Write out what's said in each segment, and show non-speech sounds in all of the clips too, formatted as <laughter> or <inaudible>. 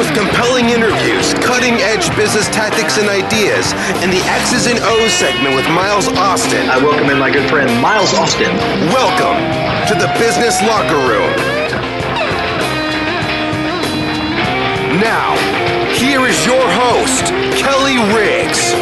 with compelling interviews, cutting edge business tactics and ideas, and the X's and O's segment with Miles Austin. I welcome in my good friend Miles Austin. Welcome to the Business Locker Room. Now, here is your host, Kelly Riggs.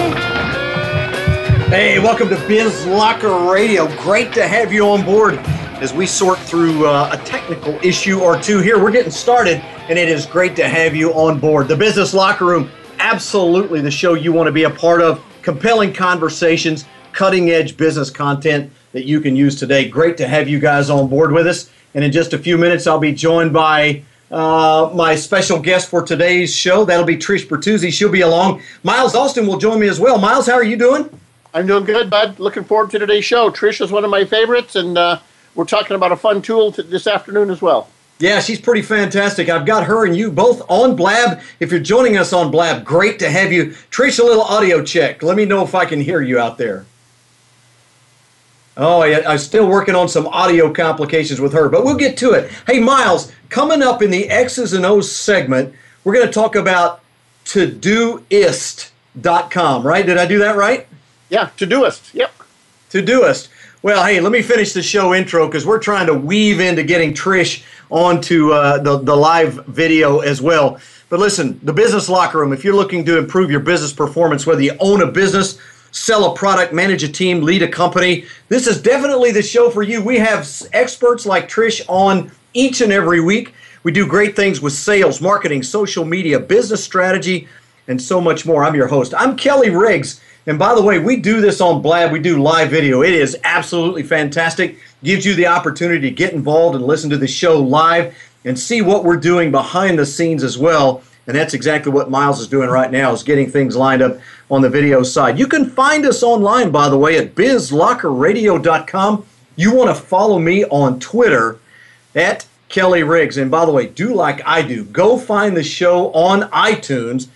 Hey, welcome to Biz Locker Radio. Great to have you on board as we sort through uh, a technical issue or two here. We're getting started, and it is great to have you on board. The Business Locker Room, absolutely the show you want to be a part of. Compelling conversations, cutting edge business content that you can use today. Great to have you guys on board with us. And in just a few minutes, I'll be joined by uh, my special guest for today's show. That'll be Trish Bertuzzi. She'll be along. Miles Austin will join me as well. Miles, how are you doing? I'm doing good, bud. Looking forward to today's show. Trish is one of my favorites, and uh, we're talking about a fun tool this afternoon as well. Yeah, she's pretty fantastic. I've got her and you both on Blab. If you're joining us on Blab, great to have you. Trish, a little audio check. Let me know if I can hear you out there. Oh, yeah, I'm still working on some audio complications with her, but we'll get to it. Hey, Miles, coming up in the X's and O's segment, we're going to talk about Todoist.com, right? Did I do that right? Yeah, Todoist. Yep. Todoist. Well, hey, let me finish the show intro because we're trying to weave into getting Trish onto uh, the, the live video as well. But listen, the business locker room, if you're looking to improve your business performance, whether you own a business, sell a product, manage a team, lead a company, this is definitely the show for you. We have experts like Trish on each and every week. We do great things with sales, marketing, social media, business strategy, and so much more. I'm your host. I'm Kelly Riggs. And by the way, we do this on Blab. We do live video. It is absolutely fantastic. Gives you the opportunity to get involved and listen to the show live and see what we're doing behind the scenes as well. And that's exactly what Miles is doing right now is getting things lined up on the video side. You can find us online, by the way, at bizlockerradio.com. You want to follow me on Twitter at Kelly Riggs. And by the way, do like I do. Go find the show on iTunes,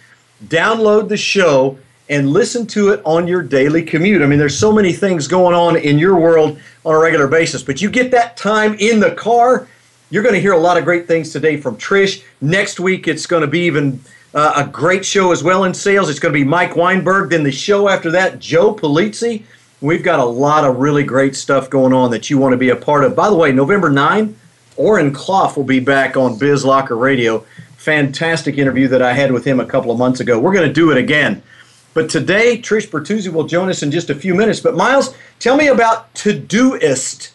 download the show, and listen to it on your daily commute. I mean, there's so many things going on in your world on a regular basis, but you get that time in the car. You're going to hear a lot of great things today from Trish. Next week, it's going to be even uh, a great show as well in sales. It's going to be Mike Weinberg. Then the show after that, Joe Pulizzi. We've got a lot of really great stuff going on that you want to be a part of. By the way, November 9, Oren Klaff will be back on Biz Locker Radio. Fantastic interview that I had with him a couple of months ago. We're going to do it again. But today, Trish Bertuzzi will join us in just a few minutes. But Miles, tell me about Todoist.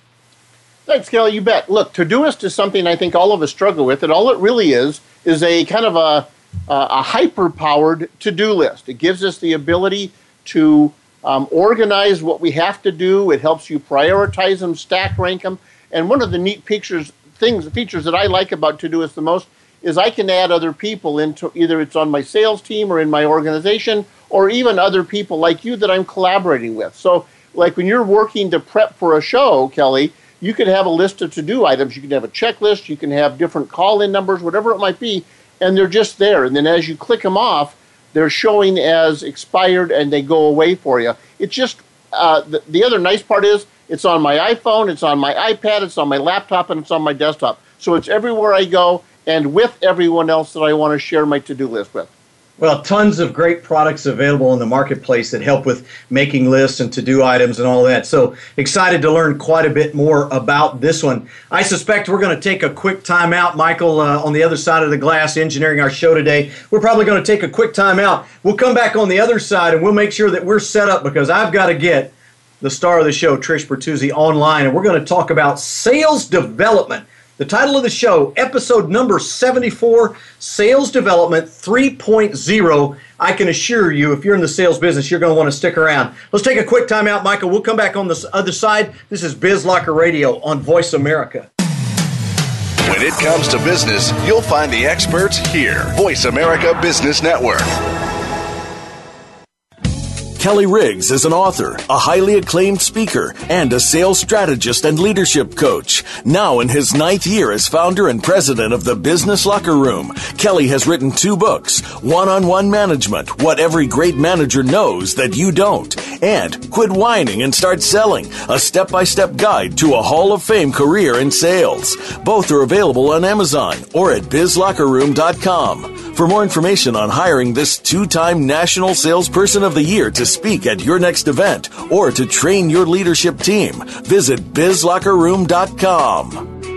Thanks, Kelly. You bet. Look, Todoist is something I think all of us struggle with, and all it really is is a kind of a a hyper-powered to-do list. It gives us the ability to um, organize what we have to do. It helps you prioritize them, stack rank them. And one of the neat pictures, things, features that I like about Todoist the most is I can add other people into either it's on my sales team or in my organization or even other people like you that I'm collaborating with. So, like when you're working to prep for a show, Kelly, you could have a list of to do items. You can have a checklist, you can have different call in numbers, whatever it might be, and they're just there. And then as you click them off, they're showing as expired and they go away for you. It's just uh, the, the other nice part is it's on my iPhone, it's on my iPad, it's on my laptop, and it's on my desktop. So it's everywhere I go and with everyone else that I want to share my to do list with. Well, tons of great products available in the marketplace that help with making lists and to do items and all that. So excited to learn quite a bit more about this one. I suspect we're going to take a quick time out. Michael, uh, on the other side of the glass, engineering our show today, we're probably going to take a quick time out. We'll come back on the other side and we'll make sure that we're set up because I've got to get the star of the show, Trish Bertuzzi, online, and we're going to talk about sales development. The title of the show, episode number 74, Sales Development 3.0. I can assure you, if you're in the sales business, you're going to want to stick around. Let's take a quick time out, Michael. We'll come back on the other side. This is BizLocker Radio on Voice America. When it comes to business, you'll find the experts here. Voice America Business Network. Kelly Riggs is an author, a highly acclaimed speaker, and a sales strategist and leadership coach. Now in his ninth year as founder and president of the Business Locker Room, Kelly has written two books, One on One Management, What Every Great Manager Knows That You Don't, and Quit Whining and Start Selling, a step-by-step guide to a Hall of Fame career in sales. Both are available on Amazon or at bizlockerroom.com. For more information on hiring this two-time National Salesperson of the Year to speak at your next event or to train your leadership team, visit bizlockerroom.com.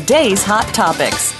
today's hot topics.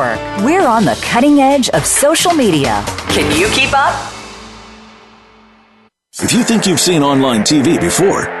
We're on the cutting edge of social media. Can you keep up? If you think you've seen online TV before,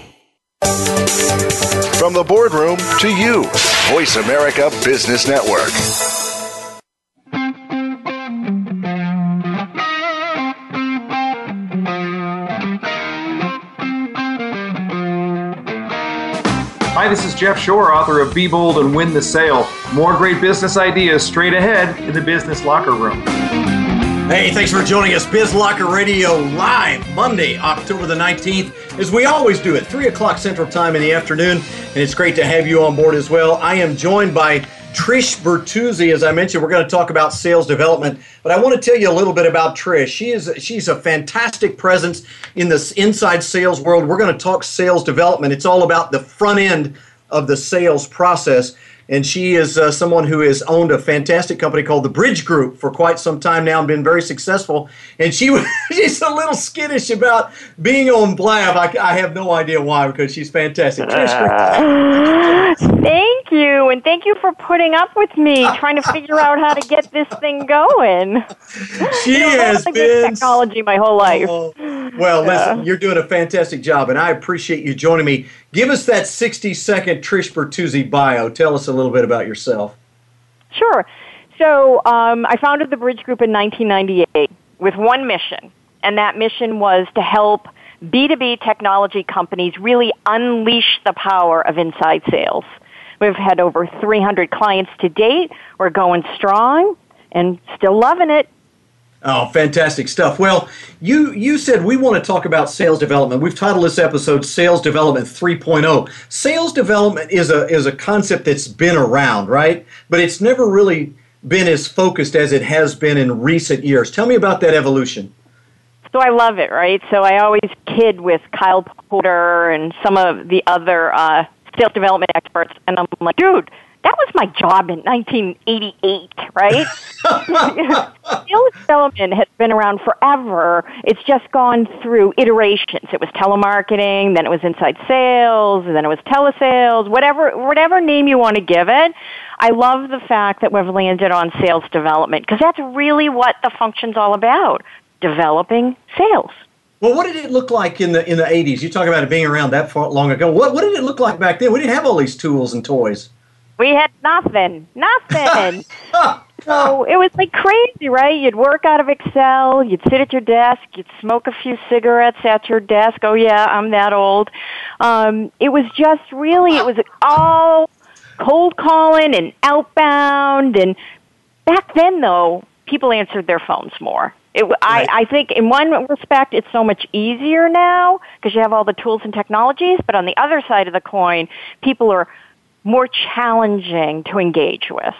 From the boardroom to you, Voice America Business Network. Hi, this is Jeff Shore, author of Be Bold and Win the Sale. More great business ideas straight ahead in the Business Locker Room. Hey, thanks for joining us. Biz Locker Radio live Monday, October the 19th, as we always do at 3 o'clock Central Time in the afternoon. And it's great to have you on board as well. I am joined by Trish Bertuzzi. As I mentioned, we're going to talk about sales development, but I want to tell you a little bit about Trish. She is she's a fantastic presence in this inside sales world. We're going to talk sales development. It's all about the front end of the sales process and she is uh, someone who has owned a fantastic company called the Bridge Group for quite some time now and been very successful. And she <laughs> she's a little skittish about being on Blab. I, I have no idea why because she's fantastic. Uh, <laughs> thank you, and thank you for putting up with me <laughs> trying to figure out how to get this thing going. She you know, has been technology my whole life. Oh, well, listen, you're doing a fantastic job, and I appreciate you joining me. Give us that 60 second Trish Bertuzzi bio. Tell us a little bit about yourself. Sure. So um, I founded the Bridge Group in 1998. with one mission, and that mission was to help B2B technology companies really unleash the power of inside sales. We've had over 300 clients to date. We're going strong and still loving it. Oh, fantastic stuff. Well, you you said we want to talk about sales development. We've titled this episode Sales Development 3.0. Sales development is a is a concept that's been around, right? But it's never really been as focused as it has been in recent years. Tell me about that evolution. So I love it, right? So I always kid with Kyle Porter and some of the other uh, sales development experts, and I'm like, dude, that was my job in 1988, right? <laughs> sales development has been around forever. It's just gone through iterations. It was telemarketing, then it was inside sales, and then it was telesales, whatever whatever name you want to give it. I love the fact that we've landed on sales development because that's really what the function's all about developing sales. Well, what did it look like in the in the 80s? You talk about it being around that far long ago. What what did it look like back then? We didn't have all these tools and toys. We had nothing, nothing. <laughs> so it was like crazy, right? You'd work out of Excel, you'd sit at your desk, you'd smoke a few cigarettes at your desk. Oh yeah, I'm that old. Um, it was just really, it was all cold calling and outbound. And back then, though, people answered their phones more. It, right. I, I think in one respect it's so much easier now because you have all the tools and technologies, but on the other side of the coin, people are more challenging to engage with.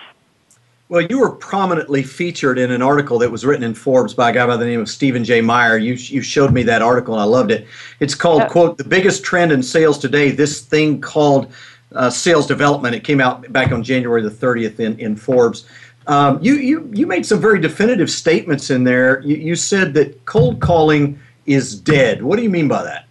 Well, you were prominently featured in an article that was written in Forbes by a guy by the name of Stephen J. Meyer. You, you showed me that article and I loved it. It's called, uh, quote, The Biggest Trend in Sales Today, This Thing Called uh, Sales Development. It came out back on January the 30th in, in Forbes. Um, you, you, you made some very definitive statements in there. You, you said that cold calling is dead. What do you mean by that?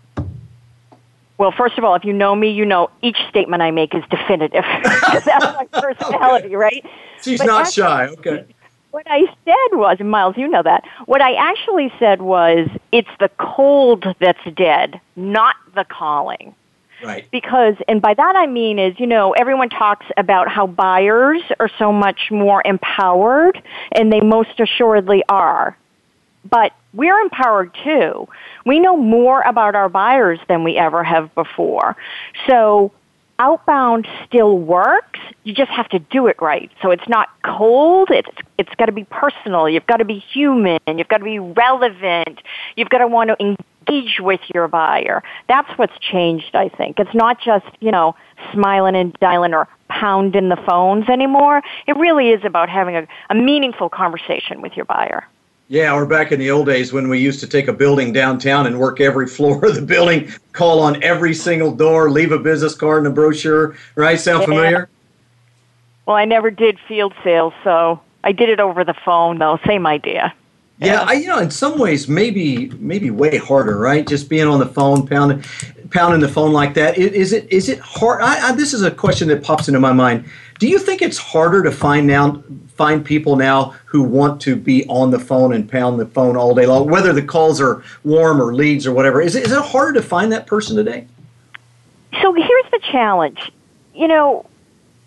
Well, first of all, if you know me, you know each statement I make is definitive. <laughs> That's my <laughs> personality, right? She's but not actually, shy. Okay. What I said was, Miles, you know that. What I actually said was, it's the cold that's dead, not the calling. Right. Because, and by that I mean is, you know, everyone talks about how buyers are so much more empowered, and they most assuredly are. But we're empowered too. We know more about our buyers than we ever have before. So outbound still works. You just have to do it right. So it's not cold. It's it's got to be personal. You've got to be human. You've got to be relevant. You've got to want to engage with your buyer. That's what's changed, I think. It's not just, you know, smiling and dialing or pounding the phones anymore. It really is about having a, a meaningful conversation with your buyer. Yeah, or back in the old days when we used to take a building downtown and work every <laughs> floor of the building, call on every single door, leave a business card and a brochure. Right? Sound yeah. familiar? Well, I never did field sales, so I did it over the phone, though. Same idea. Yeah, I, you know, in some ways, maybe maybe way harder, right? Just being on the phone, pounding, pounding the phone like that. Is it is it hard? I, I, this is a question that pops into my mind. Do you think it's harder to find now find people now who want to be on the phone and pound the phone all day long, whether the calls are warm or leads or whatever? Is it is it harder to find that person today? So here's the challenge. You know,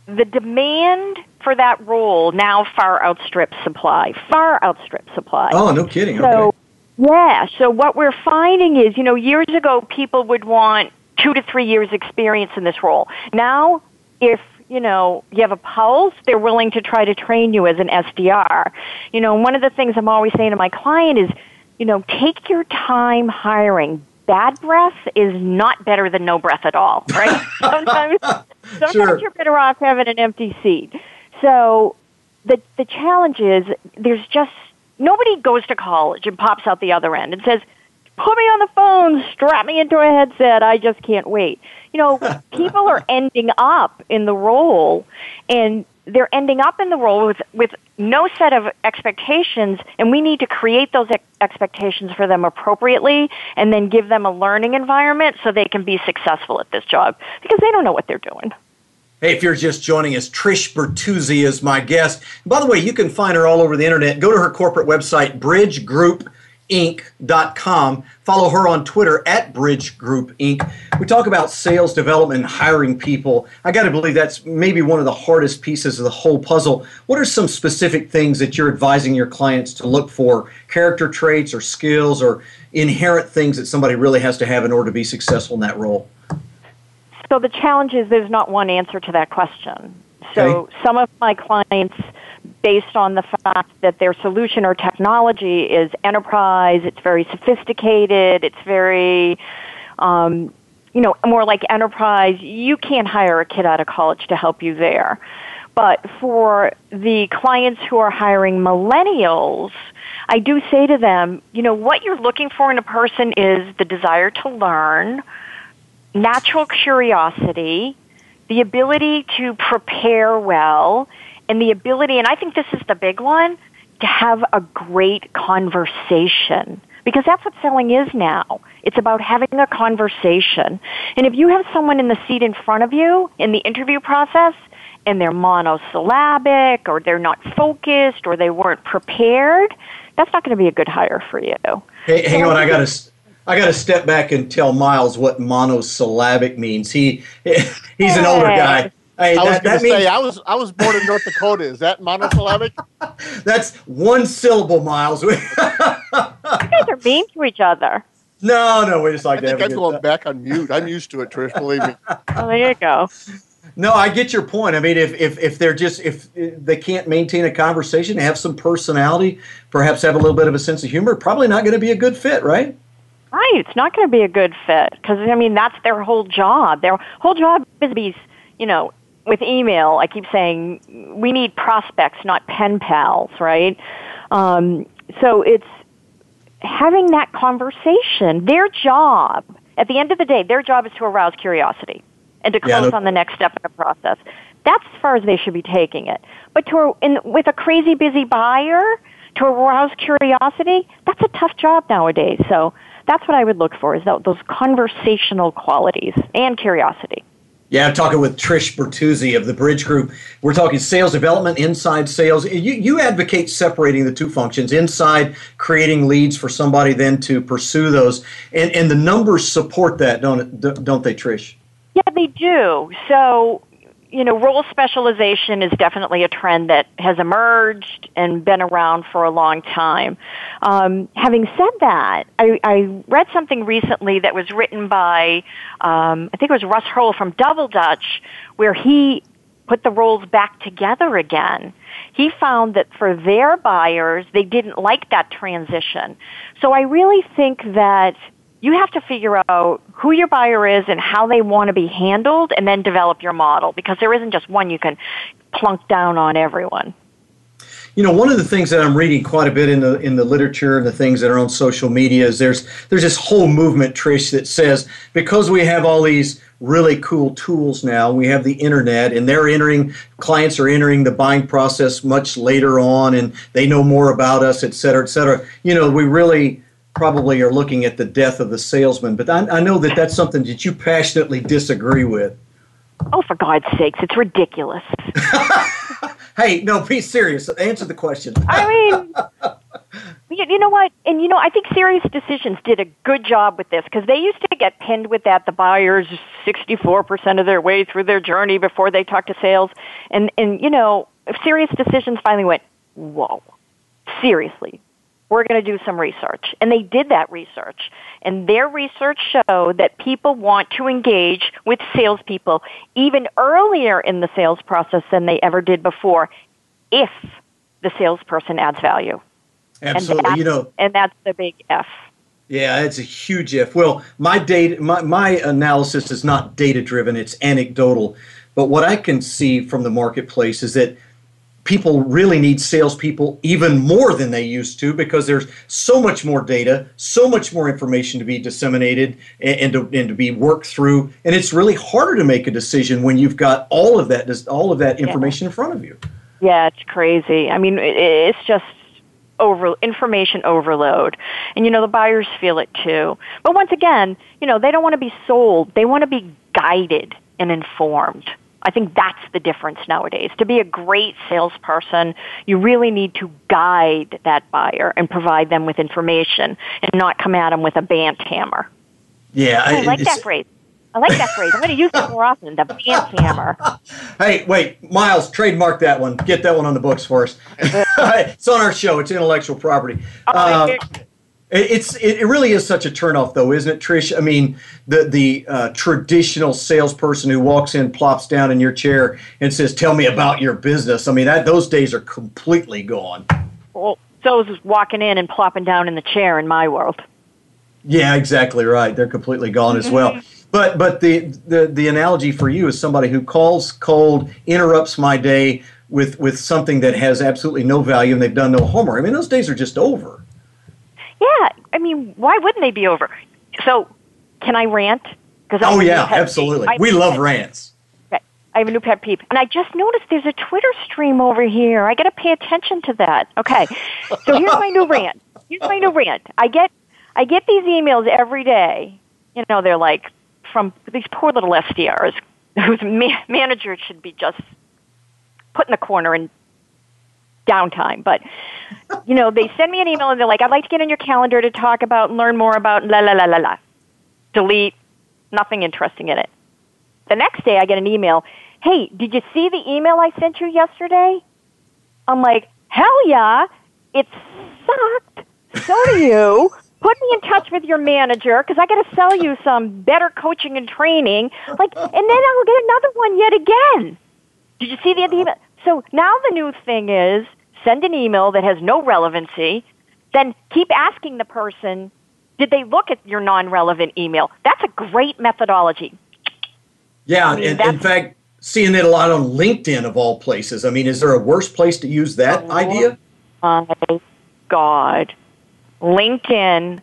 the demand for that role now far outstrips supply. Far outstrips supply. Oh, no kidding. So, okay. Yeah. So what we're finding is, you know, years ago people would want two to three years experience in this role. Now, if you know, you have a pulse, they're willing to try to train you as an SDR. You know, one of the things I'm always saying to my client is, you know, take your time hiring. Bad breath is not better than no breath at all, right? <laughs> sometimes sometimes sure. you're better off having an empty seat. So the the challenge is there's just nobody goes to college and pops out the other end and says, "Put me on the phone, strap me into a headset. I just can't wait." You know, <laughs> people are ending up in the role, and they're ending up in the role with with no set of expectations, and we need to create those ex- expectations for them appropriately, and then give them a learning environment so they can be successful at this job because they don't know what they're doing. Hey, if you're just joining us, Trish Bertuzzi is my guest. by the way, you can find her all over the internet. Go to her corporate website, bridgegroupinc.com. Follow her on Twitter at Bridge Group Inc. We talk about sales development and hiring people. I got to believe that's maybe one of the hardest pieces of the whole puzzle. What are some specific things that you're advising your clients to look for? Character traits or skills or inherent things that somebody really has to have in order to be successful in that role? So the challenge is there's not one answer to that question. So Okay. some of my clients, based on the fact that their solution or technology is enterprise, it's very sophisticated, it's very, um, you know, more like enterprise, you can't hire a kid out of college to help you there. But for the clients who are hiring millennials, I do say to them, you know, what you're looking for in a person is the desire to learn, natural curiosity, the ability to prepare well, and the ability, and I think this is the big one, to have a great conversation. Because that's what selling is now. It's about having a conversation. And if you have someone in the seat in front of you in the interview process and they're monosyllabic or they're not focused or they weren't prepared, that's not going to be a good hire for you. Hey, hang on, I got to. I got to step back and tell Miles what monosyllabic means. He <laughs> he's an older guy. Hey, I was going that to say, I was I was born in North Dakota. Is that monosyllabic? <laughs> that's one syllable, Miles. <laughs> You guys are mean to each other. no, no, we just like I to have think a I'm good going time. back on mute. I'm used to it, Trish. Believe me. Oh, there you go. No, I get your point. I mean, if, if if they're just if they can't maintain a conversation, have some personality, perhaps have a little bit of a sense of humor, probably not going to be a good fit, right? Right, it's not going to be a good fit because I mean that's their whole job. Their whole job is to be, you know, with email. I keep saying we need prospects, not pen pals, right? Um, so it's having that conversation. Their job, at the end of the day, their job is to arouse curiosity and to Yeah, close no- on the next step in the process. That's as far as they should be taking it. But to in, with a crazy busy buyer to arouse curiosity, that's a tough job nowadays. So that's what I would look for is tho- those conversational qualities and curiosity. Yeah, I'm talking with Trish Bertuzzi of the Bridge Group. We're talking sales development, inside sales. You, you advocate separating the two functions inside, creating leads for somebody, then to pursue those. And, and the numbers support that, don't, don't they, Trish? Yeah, they do. So, you know, role specialization is definitely a trend that has emerged and been around for a long time. Um, having said that, I, I read something recently that was written by, um, I think it was Russ Hurl from Double Dutch, where he put the roles back together again. He found that for their buyers, they didn't like that transition. So I really think that you have to figure out who your buyer is and how they want to be handled and then develop your model because there isn't just one you can plunk down on everyone. You know, one of the things that I'm reading quite a bit in the in the literature and the things that are on social media is there's there's this whole movement, Trish, that says because we have all these really cool tools now, we have the internet, and they're entering clients are entering the buying process much later on, and they know more about us, et cetera, et cetera. You know, we really probably are looking at the death of the salesman, but I, I know that that's something that you passionately disagree with. Oh, for God's sakes, it's ridiculous. <laughs> Hey, no, be serious. Answer the question. I mean, you, you know what? And you know, I think SiriusDecisions did a good job with this because they used to get pinned with that. The buyers, sixty-four percent of their way through their journey before they talk to sales, and and you know, SiriusDecisions finally went, whoa, seriously, we're going to do some research. And they did that research. And their research showed that people want to engage with salespeople even earlier in the sales process than they ever did before if the salesperson adds value. Absolutely. And that's, You know, and that's the big F. Yeah, it's a huge if. Well, my data, my, my analysis is not data driven; it's anecdotal. But what I can see from the marketplace is that people really need salespeople even more than they used to because there's so much more data, so much more information to be disseminated and, and, to, and to be worked through, and it's really harder to make a decision when you've got all of that all of that information in front of you. Yeah, it's crazy. I mean, it- it's just over information overload. And you know, the buyers feel it too. But once again, you know, they don't want to be sold. They want to be guided and informed. I think that's the difference nowadays. To be a great salesperson, you really need to guide that buyer and provide them with information and not come at them with a bant hammer. Yeah, I, I like that phrase. I like that phrase. I'm going to use it more often. The bant <laughs> hammer. Hey, wait, Miles, trademark that one. Get that one on the books for us. <laughs> it's on our show. It's intellectual property. Oh, um, it's it really is such a turnoff, though, isn't it, Trish? I mean, the the uh, traditional salesperson who walks in, plops down in your chair, and says, "Tell me about your business." I mean, that those days are completely gone. Well, so is walking in and plopping down in the chair in my world. Yeah, exactly right. They're completely gone as well. <laughs> But but the, the the analogy for you is somebody who calls cold, interrupts my day with with something that has absolutely no value, and they've done no homework. I mean, those days are just over. Yeah, I mean, why wouldn't they be over? So, can I rant? Because oh yeah, absolutely. We love rants. Okay. I have a new pet peeve, and I just noticed there's a Twitter stream over here. I got to pay attention to that. Okay, so here's my new rant. Here's my new rant. I get I get these emails every day. You know, they're like from these poor little SDRs whose ma- managers should be just put in the corner and downtime. But, you know, they send me an email and they're like, I'd like to get on your calendar to talk about and learn more about la la la la la. Delete, nothing interesting in it. The next day I get an email, hey, did you see the email I sent you yesterday? I'm like, hell yeah, it sucked. So do you. Put me in touch with your manager because I got to sell you some better coaching and training. Like, and then I'll get another one yet again. Did you see the email? So now the new thing is send an email that has no relevancy, then keep asking the person, did they look at your non-relevant email? That's a great methodology. Yeah, I mean, in fact, seeing it a lot on LinkedIn of all places. I mean, is there a worse place to use that oh, idea? My God. LinkedIn,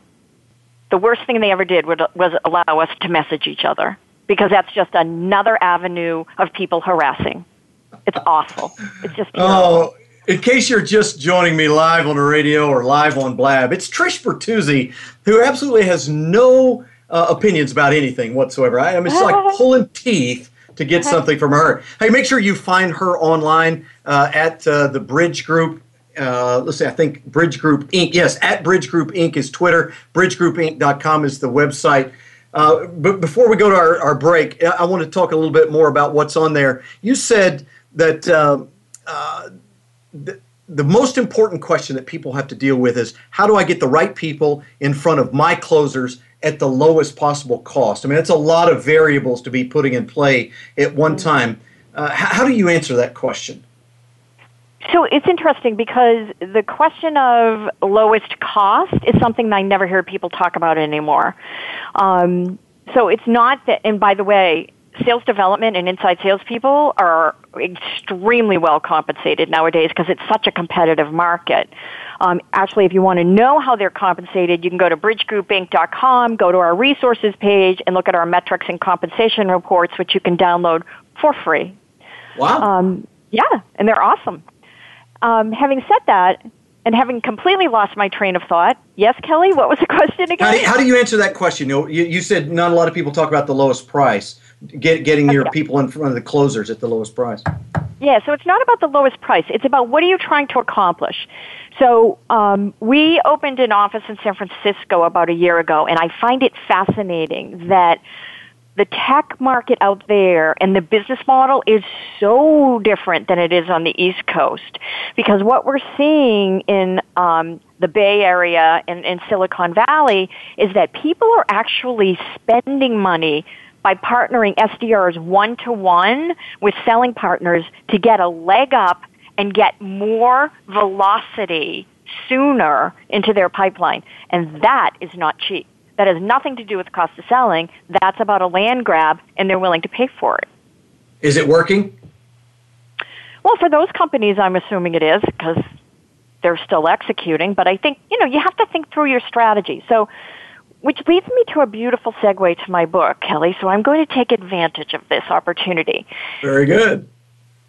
the worst thing they ever did was allow us to message each other because that's just another avenue of people harassing. It's awful. It's just terrible. Oh, in case you're just joining me live on the radio or live on Blab, it's Trish Bertuzzi, who absolutely has no uh, opinions about anything whatsoever. I, I mean, it's like <laughs> pulling teeth to get something from her. Hey, make sure you find her online uh, at uh, the Bridge Group. Uh, let's see, I think Bridge Group Inc. Yes, at Bridge Group Inc. is Twitter. BridgeGroupInc.com is the website. Uh, but before we go to our, our break, I want to talk a little bit more about what's on there. You said that uh, uh, the, the most important question that people have to deal with is how do I get the right people in front of my closers at the lowest possible cost? I mean, it's a lot of variables to be putting in play at one mm-hmm. time. Uh, how, how do you answer that question? So it's interesting because the question of lowest cost is something I never hear people talk about anymore. Um, so it's not that, and by the way, sales development and inside salespeople are extremely well compensated nowadays because it's such a competitive market. Um, actually, if you want to know how they're compensated, you can go to bridgegroupinc.com, go to our resources page, and look at our metrics and compensation reports, which you can download for free. Wow. Um, yeah, and they're awesome. Um, having said that, and having completely lost my train of thought, yes, Kelly, what was the question again? How do, how do you answer that question? You, know, you, you said not a lot of people talk about the lowest price get, getting your people in front of the closers at the lowest price. Yeah, so it's not about the lowest price. It's about what are you trying to accomplish. So um, we opened an office in San Francisco about a year ago, and I find it fascinating that the tech market out there and the business model is so different than it is on the East Coast. Because what we're seeing in um, the Bay Area and in Silicon Valley is that people are actually spending money by partnering SDRs one to one with selling partners to get a leg up and get more velocity sooner into their pipeline. And that is not cheap. That has nothing to do with the cost of selling. That's about a land grab, and they're willing to pay for it. Is it working? Well, for those companies, I'm assuming it is because they're still executing. But I think, you know, you have to think through your strategy. So which leads me to a beautiful segue to my book, Kelly. So I'm going to take advantage of this opportunity. Very good.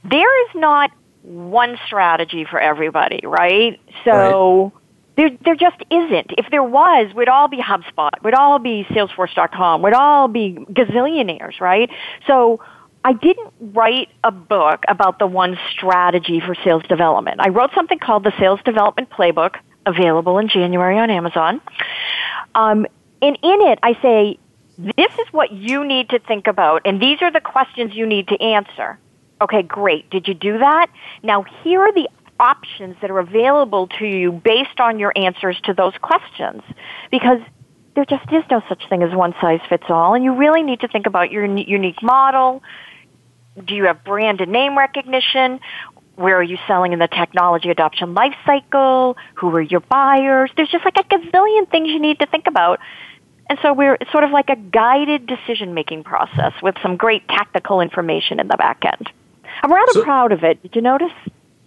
There is not one strategy for everybody, right? So right. there there just isn't. If there was, we'd all be HubSpot, we'd all be Salesforce.com, we'd all be gazillionaires, right? So I didn't write a book about the one strategy for sales development. I wrote something called the Sales Development Playbook, available in January on Amazon. Um, and in it, I say, this is what you need to think about, and these are the questions you need to answer. Okay, great. Did you do that? Now, here are the options that are available to you based on your answers to those questions. Because there just is no such thing as one size fits all, and you really need to think about your unique model. Do you have brand and name recognition? Where are you selling in the technology adoption life cycle? Who are your buyers? There's just like a gazillion things you need to think about. And so we're sort of like a guided decision making process with some great tactical information in the back end. I'm rather so, proud of it. Did you notice?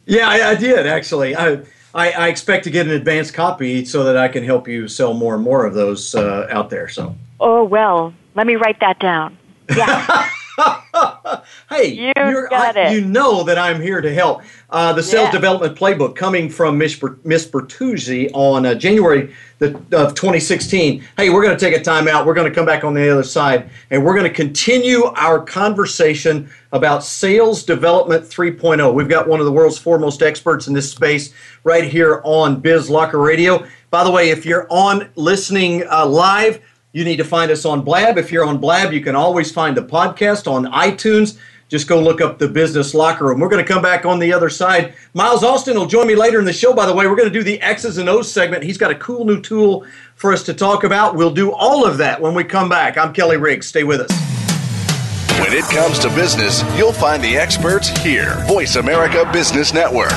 Yeah, I, I did actually. I, I, I, expect to get an advanced copy so that I can help you sell more and more of those uh, out there. So. Oh well, let me write that down. Yeah. <laughs> <laughs> hey, you got I, it. You know that I'm here to help. Uh, the sales yeah. development playbook coming from Miss, Miss Bertuzzi on uh, January the, of 2016. Hey, we're going to take a time out. We're going to come back on the other side, and we're going to continue our conversation about sales development 3.0. We've got one of the world's foremost experts in this space right here on Biz Locker Radio. By the way, if you're on listening uh, live, you need to find us on Blab. If you're on Blab, you can always find the podcast on iTunes. Just go look up the Business Locker Room. We're going to come back on the other side. Miles Austin will join me later in the show. By the way, we're going to do the X's and O's segment. He's got a cool new tool for us to talk about. We'll do all of that when we come back. I'm Kelly Riggs. Stay with us. When it comes to business, you'll find the experts here. Voice America Business Network.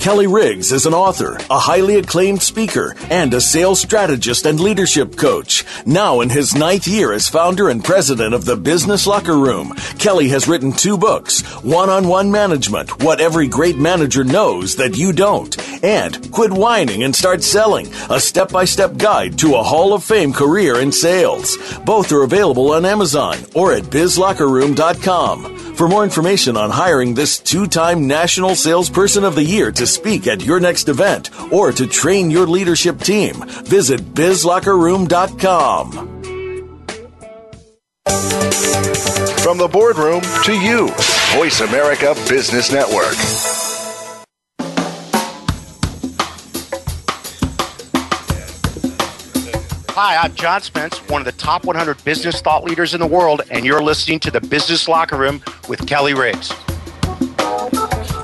Kelly Riggs is an author, a highly acclaimed speaker, and a sales strategist and leadership coach. Now in his ninth year as founder and president of the Business Locker Room, Kelly has written two books, One on One Management, What Every Great Manager Knows That You Don't, and Quit Whining and Start Selling, a step by step guide to a Hall of Fame career in sales. Both are available on Amazon or at bizlockerroom.com. For more information on hiring this two time National Salesperson of the Year to speak at your next event or to train your leadership team, visit bizlockerroom.com. From the boardroom to you, Voice America Business Network. Hi, I'm John Spence, one of the top 100 business thought leaders in the world, and you're listening to the Business Locker Room with Kelly Riggs.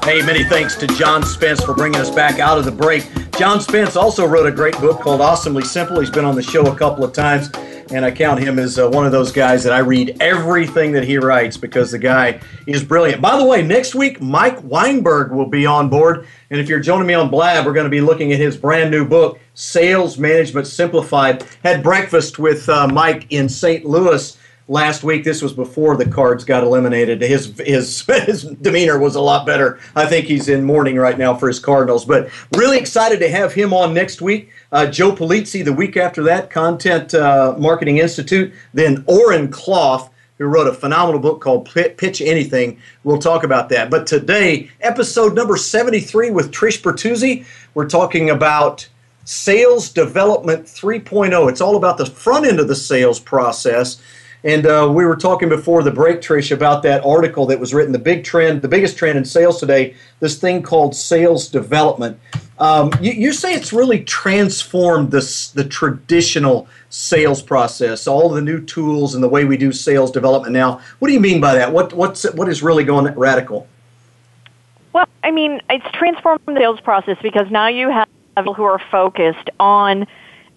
Hey, many thanks to John Spence for bringing us back out of the break. John Spence also wrote a great book called Awesomely Simple. He's been on the show a couple of times, and I count him as uh, one of those guys that I read everything that he writes because the guy is brilliant. By the way, next week, Mike Weinberg will be on board. And if you're joining me on Blab, we're going to be looking at his brand new book, Sales Management Simplified. Had breakfast with uh, Mike in St. Louis last week. This was before the cards got eliminated. His his <laughs> his demeanor was a lot better. I think he's in mourning right now for his Cardinals. But really excited to have him on next week. Uh, Joe Pulizzi the week after that, Content uh, Marketing Institute. Then Oren Klaff, who wrote a phenomenal book called Pitch Anything. We'll talk about that. But today, episode number 73 with Trish Bertuzzi, we're talking about Sales Development 3.0. It's all about the front end of the sales process. And uh, we were talking before the break, Trish, about that article that was written, the big trend, the biggest trend in sales today, this thing called sales development. Um, you, you, say it's really transformed this, the traditional sales process, all the new tools and the way we do sales development now. What do you mean by that? What, what's, what is really going radical? Well, I mean, it's transformed the sales process because now you have people who are focused on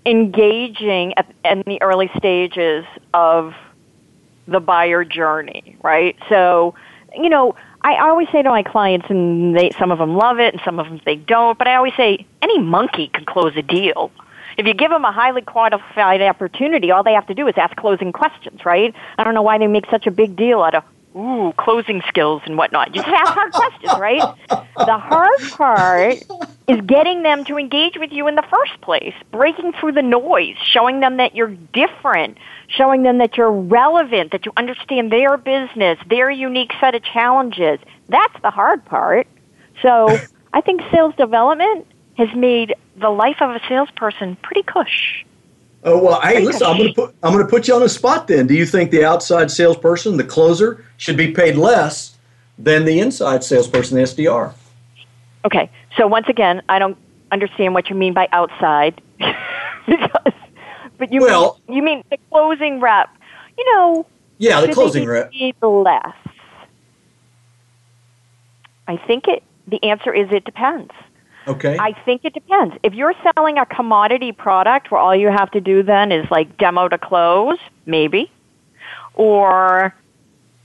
engaging at, in the early stages of the buyer journey, right? So, you know, I always say to my clients, and they, some of them love it, and some of them they don't. But I always say, any monkey can close a deal. If you give them a highly qualified opportunity, all they have to do is ask closing questions, right? I don't know why they make such a big deal out of ooh closing skills and whatnot. Just ask hard questions, right? The hard part is getting them to engage with you in the first place, breaking through the noise, showing them that you're different, showing them that you're relevant, that you understand their business, their unique set of challenges. That's the hard part. So I think sales development has made the life of a salesperson pretty cush. Oh well, hey, listen, I'm going to put I'm going to put you on the spot. Then, do you think the outside salesperson, the closer, should be paid less than the inside salesperson, the SDR? Okay, so once again, I don't understand what you mean by outside, <laughs> because, but you well, mean, you mean the closing rep. You know, yeah, the closing rep. Less. I think it. The answer is it depends. Okay. I think it depends. If you're selling a commodity product where all you have to do then is like demo to close, maybe. Or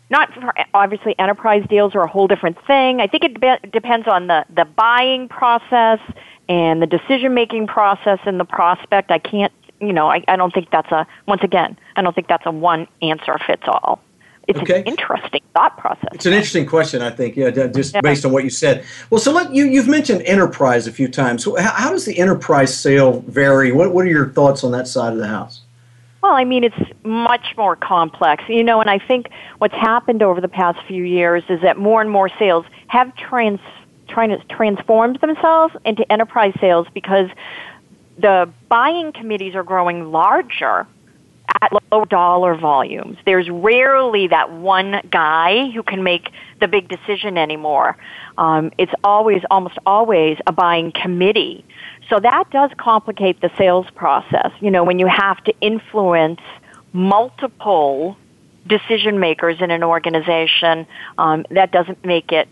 not for, obviously enterprise deals are a whole different thing. I think it de- depends on the, the buying process and the decision making process and the prospect. I can't, you know, I, I don't think that's a, once again, I don't think that's a one answer fits all it's okay. an interesting thought process. It's an interesting question, I think. Yeah, just yeah. based on what you said. Well, so let you you've mentioned enterprise a few times. So how, how, does the enterprise sale vary? What what are your thoughts on that side of the house? Well, I mean, it's much more complex, you know, and I think what's happened over the past few years is that more and more sales have trans trying to transformed themselves into enterprise sales because the buying committees are growing larger at low dollar volumes. There's rarely that one guy who can make the big decision anymore. Um, it's always, almost always, a buying committee. So that does complicate the sales process. You know, when you have to influence multiple decision makers in an organization, um, that doesn't make it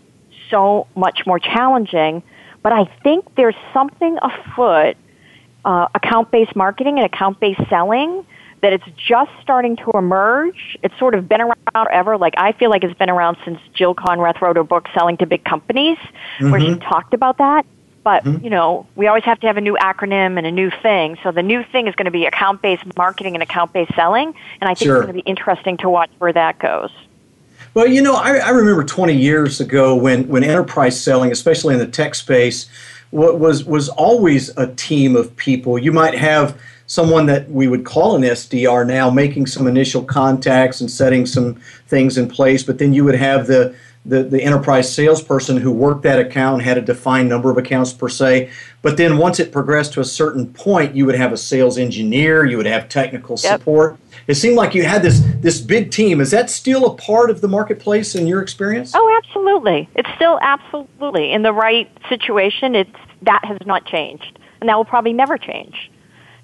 so much more challenging. But I think there's something afoot, uh, account-based marketing and account-based selling that it's just starting to emerge. It's sort of been around forever. Like I feel like it's been around since Jill Konrath wrote her book Selling to Big Companies, mm-hmm. where she mm-hmm. talked about that. But, mm-hmm. you know, we always have to have a new acronym and a new thing. So the new thing is going to be account based marketing and account based selling. And I think sure. it's going to be interesting to watch where that goes. Well, you know, I, I remember 20 years ago when, when enterprise selling, especially in the tech space, was was always a team of people. You might have someone that we would call an SDR now making some initial contacts and setting some things in place, but then you would have the the, the enterprise salesperson who worked that account had a defined number of accounts per se. But then once it progressed to a certain point, you would have a sales engineer, you would have technical yep. support. It seemed like you had this this big team. Is that still a part of the marketplace in your experience? Oh, absolutely. It's still absolutely in the right situation. It's that has not changed, and that will probably never change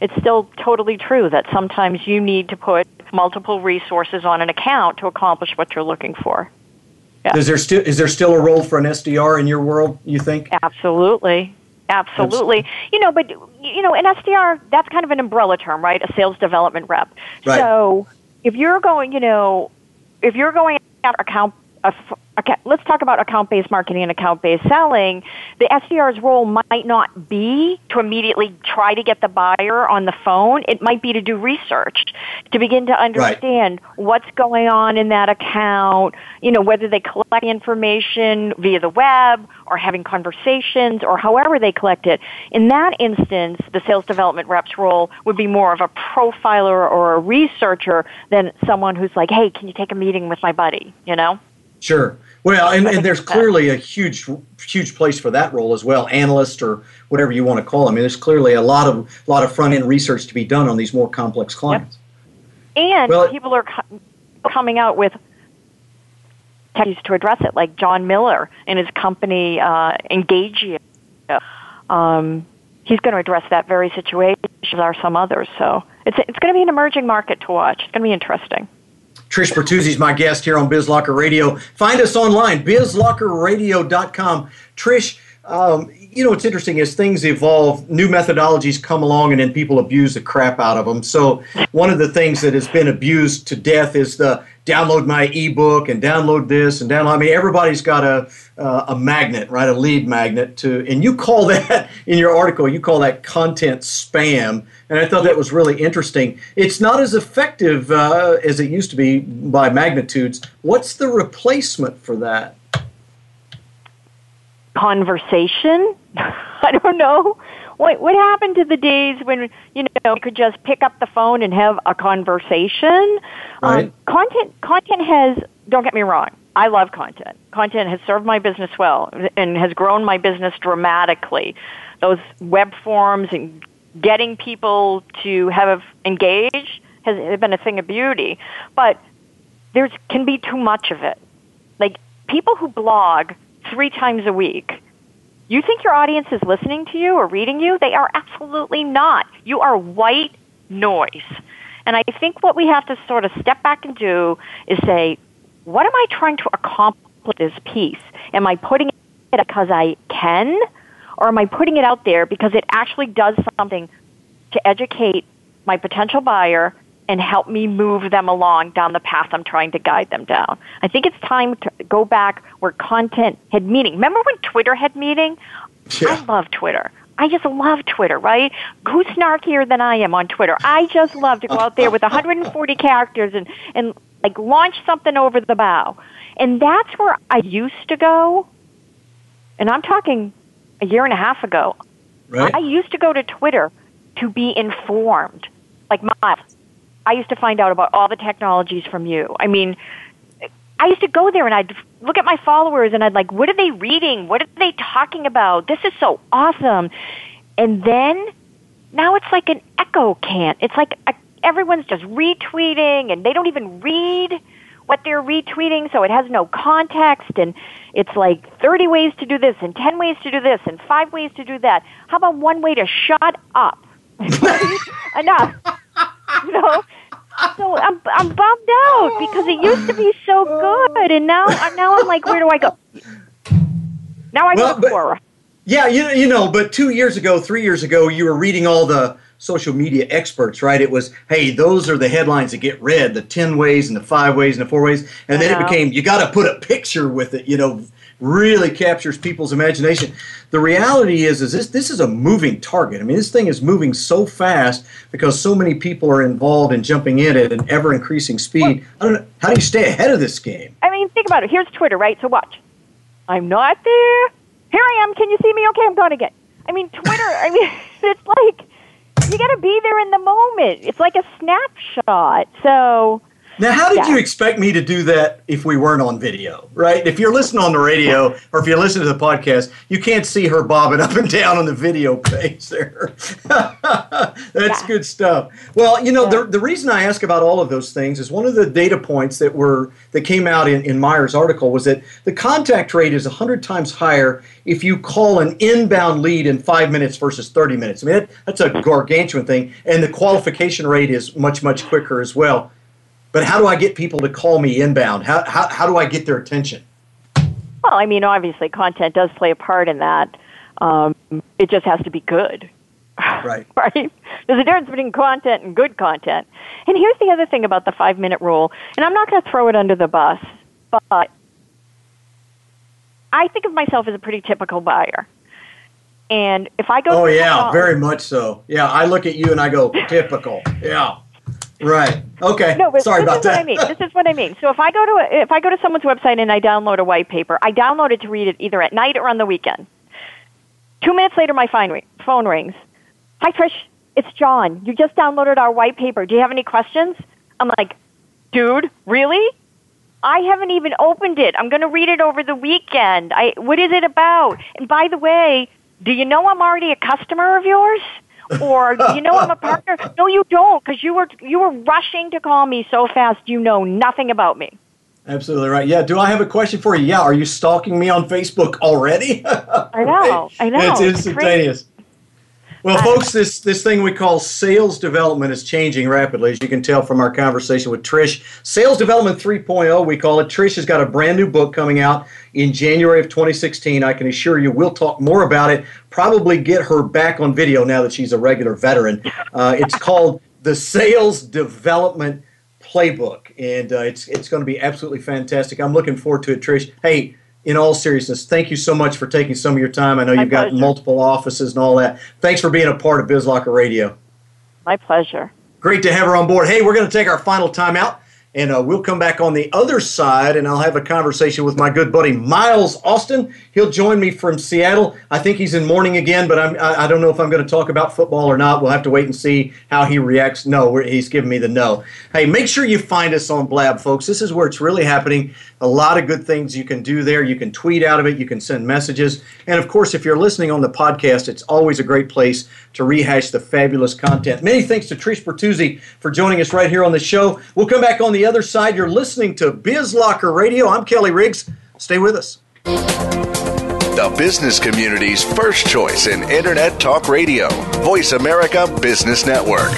it's still totally true that sometimes you need to put multiple resources on an account to accomplish what you're looking for. Yeah. Is there still is there still a role for an SDR in your world? You think? Absolutely, absolutely. You know, but you know, an SDR that's kind of an umbrella term, right? A sales development rep. Right. So if you're going, you know, if you're going account let's talk about account-based marketing and account-based selling. The SDR's role might not be to immediately try to get the buyer on the phone. It might be to do research, to begin to understand right. what's going on in that account, you know, whether they collect information via the web or having conversations or however they collect it. In that instance, the sales development rep's role would be more of a profiler or a researcher than someone who's like, hey, can you take a meeting with my buddy, you know? Sure. Well, and, and there's <laughs> clearly a huge, huge place for that role as well, analyst or whatever you want to call them. I mean, there's clearly a lot of, lot of front end research to be done on these more complex clients. Yep. And well, people are co- coming out with techniques to address it, like Jon Miller and his company uh. Um, he's going to address that very situation. As are some others. So it's it's going to be an emerging market to watch. It's going to be interesting. Trish Bertuzzi is my guest here on BizLocker Radio. Find us online, bizlockerradio.com. Trish, um, you know what's interesting is things evolve, new methodologies come along, and then people abuse the crap out of them. So one of the things that has been abused to death is the download my ebook and download this and download. I mean, everybody's got a uh, a magnet, right? A lead magnet to, and you call <laughs> that in your article. You call that content spam, and I thought that was really interesting. It's not as effective uh, as it used to be by magnitudes. What's the replacement for that? conversation. <laughs> I don't know. What what happened to the days when you know you could just pick up the phone and have a conversation? Um, right. Um, content content has. Don't get me wrong. I love content. Content has served my business well and has grown my business dramatically. Those web forms and getting people to have engaged has been a thing of beauty. But there can be too much of it. Like people who blog three times a week, you think your audience is listening to you or reading you? They are absolutely not. You are white noise. And I think what we have to sort of step back and do is say, what am I trying to accomplish with this piece? Am I putting it because I can? Or am I putting it out there because it actually does something to educate my potential buyer and help me move them along down the path I'm trying to guide them down. I think it's time to go back where content had meaning. Remember when Twitter had meaning? Yeah. I love Twitter. I just love Twitter, right? Who's snarkier than I am on Twitter? I just love to go out there with 140 characters and, and like launch something over the bow. And that's where I used to go. And I'm talking a year and a half ago. Right. I used to go to Twitter to be informed. Like my, I used to find out about all the technologies from you. I mean, I used to go there and I'd look at my followers and I'd like, what are they reading? What are they talking about? This is so awesome. And then now it's like an echo can. It's like a, everyone's just retweeting and they don't even read what they're retweeting, so it has no context and it's like 30 ways to do this and 10 ways to do this and 5 ways to do that. How about one way to shut up? <laughs> Enough. You know, so I'm I'm bummed out because it used to be so good, and now now I'm like, where do I go? Now I well, go Yeah, you you know, but two years ago, three years ago, you were reading all the social media experts, right? It was, hey, those are the headlines that get read, the ten ways and the five ways and the four ways, and then it became you got to put a picture with it, you know, really captures people's imagination. The reality is, is this this is a moving target. I mean, this thing is moving so fast because so many people are involved in jumping in at an ever increasing speed. I don't know, how do you stay ahead of this game? I mean, think about it. Here's Twitter, right? So watch. I'm not there. Here I am. Can you see me? Okay, I'm gone again. I mean, Twitter. I mean, <laughs> it's like you got to be there in the moment. It's like a snapshot. So now, how did yeah. you expect me to do that if we weren't on video, right? If you're listening on the radio or if you're listening to the podcast, you can't see her bobbing <laughs> up and down on the video page there. <laughs> That's yeah. good stuff. Well, you know, yeah. the, the reason I ask about all of those things is one of the data points that were that came out in, in Meyer's article was that the contact rate is 100 times higher if you call an inbound lead in five minutes versus 30 minutes. I mean, that, that's a gargantuan thing. And the qualification rate is much, much quicker as well. But how do I get people to call me inbound? How, how, how do I get their attention? Well, I mean, obviously, content does play a part in that. Um, it just has to be good. <laughs> Right. right? There's a difference between content and good content. And here's the other thing about the five minute rule, and I'm not going to throw it under the bus, but I think of myself as a pretty typical buyer. And if I go, oh yeah, very much so. Yeah, I look at you and I go typical. Yeah. Right. Okay. No, but Sorry this about is that. What I mean. This is what I mean. <laughs> So if I go to a, if I go to someone's website and I download a white paper, I download it to read it either at night or on the weekend. Two minutes later, my phone rings. Hi, Trish. It's John. You just downloaded our white paper. Do you have any questions? I'm like, dude, really? I haven't even opened it. I'm going to read it over the weekend. I, what is it about? And by the way, do you know I'm already a customer of yours? Or <laughs> you know I'm a partner. No, you don't, because you were you were rushing to call me so fast. You know nothing about me. Absolutely right. Yeah. Do I have a question for you? Yeah. Are you stalking me on Facebook already? <laughs> I know. I know. It's instantaneous. Well, folks, this, this thing we call sales development is changing rapidly, as you can tell from our conversation with Trish. Sales Development 3.0, we call it. Trish has got a brand new book coming out in January of 2016. I can assure you we'll talk more about it, probably get her back on video now that she's a regular veteran. Uh, it's called The Sales Development Playbook, and uh, it's, it's going to be absolutely fantastic. I'm looking forward to it, Trish. Hey, in all seriousness, thank you so much for taking some of your time. I know My you've pleasure. got multiple offices and all that. Thanks for being a part of BizLocker Radio. My pleasure. Great to have her on board. Hey, we're going to take our final time out. And uh, we'll come back on the other side and I'll have a conversation with my good buddy Miles Austin. He'll join me from Seattle. I think he's in mourning again, but I'm, I, I don't know if I'm going to talk about football or not. We'll have to wait and see how he reacts. No, he's giving me the no. Hey, make sure you find us on Blab, folks. This is where it's really happening. A lot of good things you can do there. You can tweet out of it, you can send messages. And of course, if you're listening on the podcast, it's always a great place to rehash the fabulous content. Many thanks to Trish Bertuzzi for joining us right here on the show. We'll come back on the other side. You're listening to Biz Locker Radio. I'm Kelly Riggs. Stay with us. The business community's first choice in Internet Talk Radio. Voice America Business Network.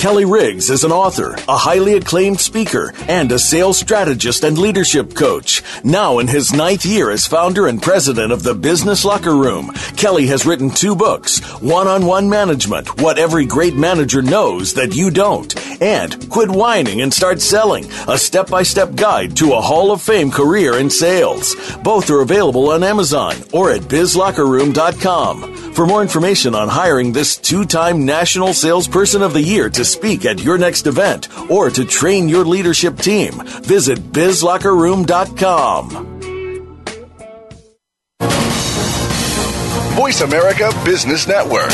Kelly Riggs is an author, a highly acclaimed speaker, and a sales strategist and leadership coach. Now in his ninth year as founder and president of the Business Locker Room, Kelly has written two books One on One Management What Every Great Manager Knows That You Don't, and Quit Whining and Start Selling A Step by Step Guide to a Hall of Fame Career in Sales. Both are available on Amazon or at bizlockerroom.com. For more information on hiring this two time National Salesperson of the Year to speak at your next event or to train your leadership team, visit bizlockerroom.com. Voice America Business Network,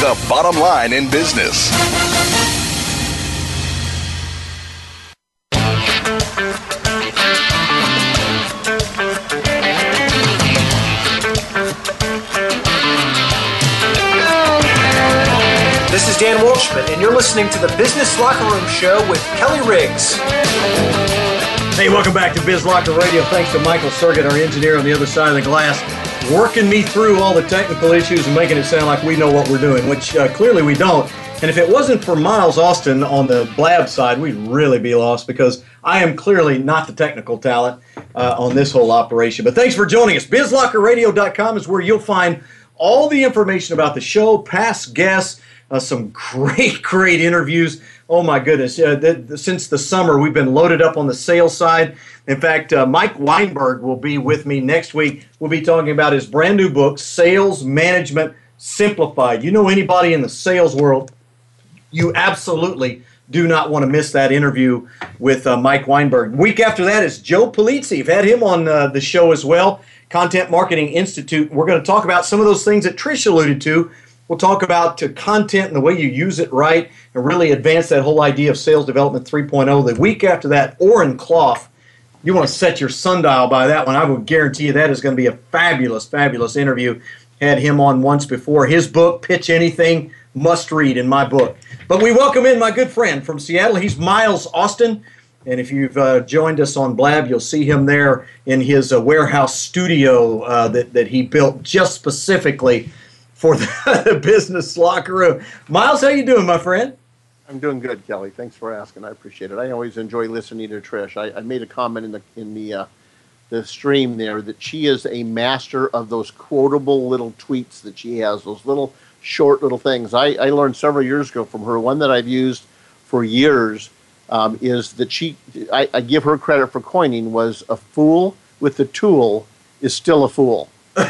the bottom line in business. Dan Walshman, and you're listening to the Business Locker Room Show with Kelly Riggs. Hey, welcome back to Biz Locker Radio. Thanks to Michael Sergett, our engineer on the other side of the glass, working me through all the technical issues and making it sound like we know what we're doing, which uh, clearly we don't. And if it wasn't for Miles Austin on the Blab side, we'd really be lost because I am clearly not the technical talent uh, on this whole operation. But thanks for joining us. BizLockerRadio.com is where you'll find all the information about the show, past guests, uh, some <laughs> great, great interviews. Oh my goodness! Uh, th- th- since the summer, we've been loaded up on the sales side. In fact, uh, Mike Weinberg will be with me next week. We'll be talking about his brand new book, Sales Management Simplified. You know anybody in the sales world, you absolutely do not want to miss that interview with uh, Mike Weinberg. Week after that is Joe Pulizzi. You've had him on uh, the show as well. Content Marketing Institute. We're going to talk about some of those things that Trish alluded to We'll talk about to content and the way you use it right and really advance that whole idea of sales development 3.0. The week after that, Oren Klaff, you want to set your sundial by that one. I would guarantee you that is going to be a fabulous, fabulous interview. Had him on once before. His book, Pitch Anything, must read in my book. But we welcome in my good friend from Seattle. He's Miles Austin. And if you've uh, joined us on Blab, you'll see him there in his uh, warehouse studio uh, that, that he built just specifically for <laughs> the business locker room. Miles, how you doing, my friend? I'm doing good, Kelly. Thanks for asking. I appreciate it. I always enjoy listening to Trish. I, I made a comment in the in the uh, the stream there that she is a master of those quotable little tweets that she has, those little short little things. I, I learned several years ago from her. One that I've used for years um, is that she. I, I give her credit for coining was a fool with the tool is still a fool. <laughs>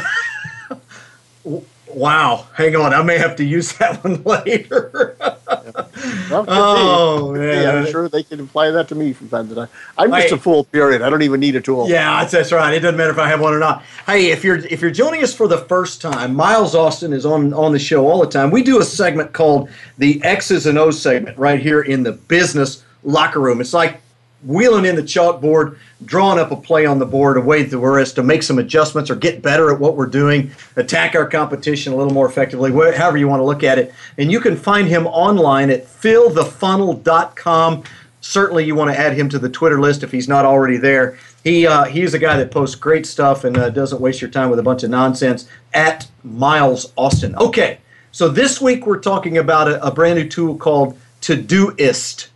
Wow, hang on. I may have to use that one <laughs> later. well, oh, man. I'm sure they can apply that to me from time to time. I'm just a fool, period. I don't even need a tool. Yeah, that's, that's right. It doesn't matter if I have one or not. Hey, if you're if you're joining us for the first time, Miles Austin is on, on the show all the time. We do a segment called the X's and O's segment right here in the business locker room. It's like wheeling in the chalkboard, drawing up a play on the board, a way for us to make some adjustments or get better at what we're doing, attack our competition a little more effectively, however you want to look at it. And you can find him online at fillthefunnel.com. Certainly, you want to add him to the Twitter list if he's not already there. He uh, he's a guy that posts great stuff and uh, doesn't waste your time with a bunch of nonsense. At Miles Austin. Okay, so this week we're talking about a, a brand new tool called Todoist.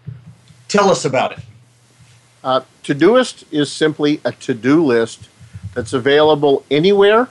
Tell us about it. Uh, Todoist is simply a to do list that's available anywhere,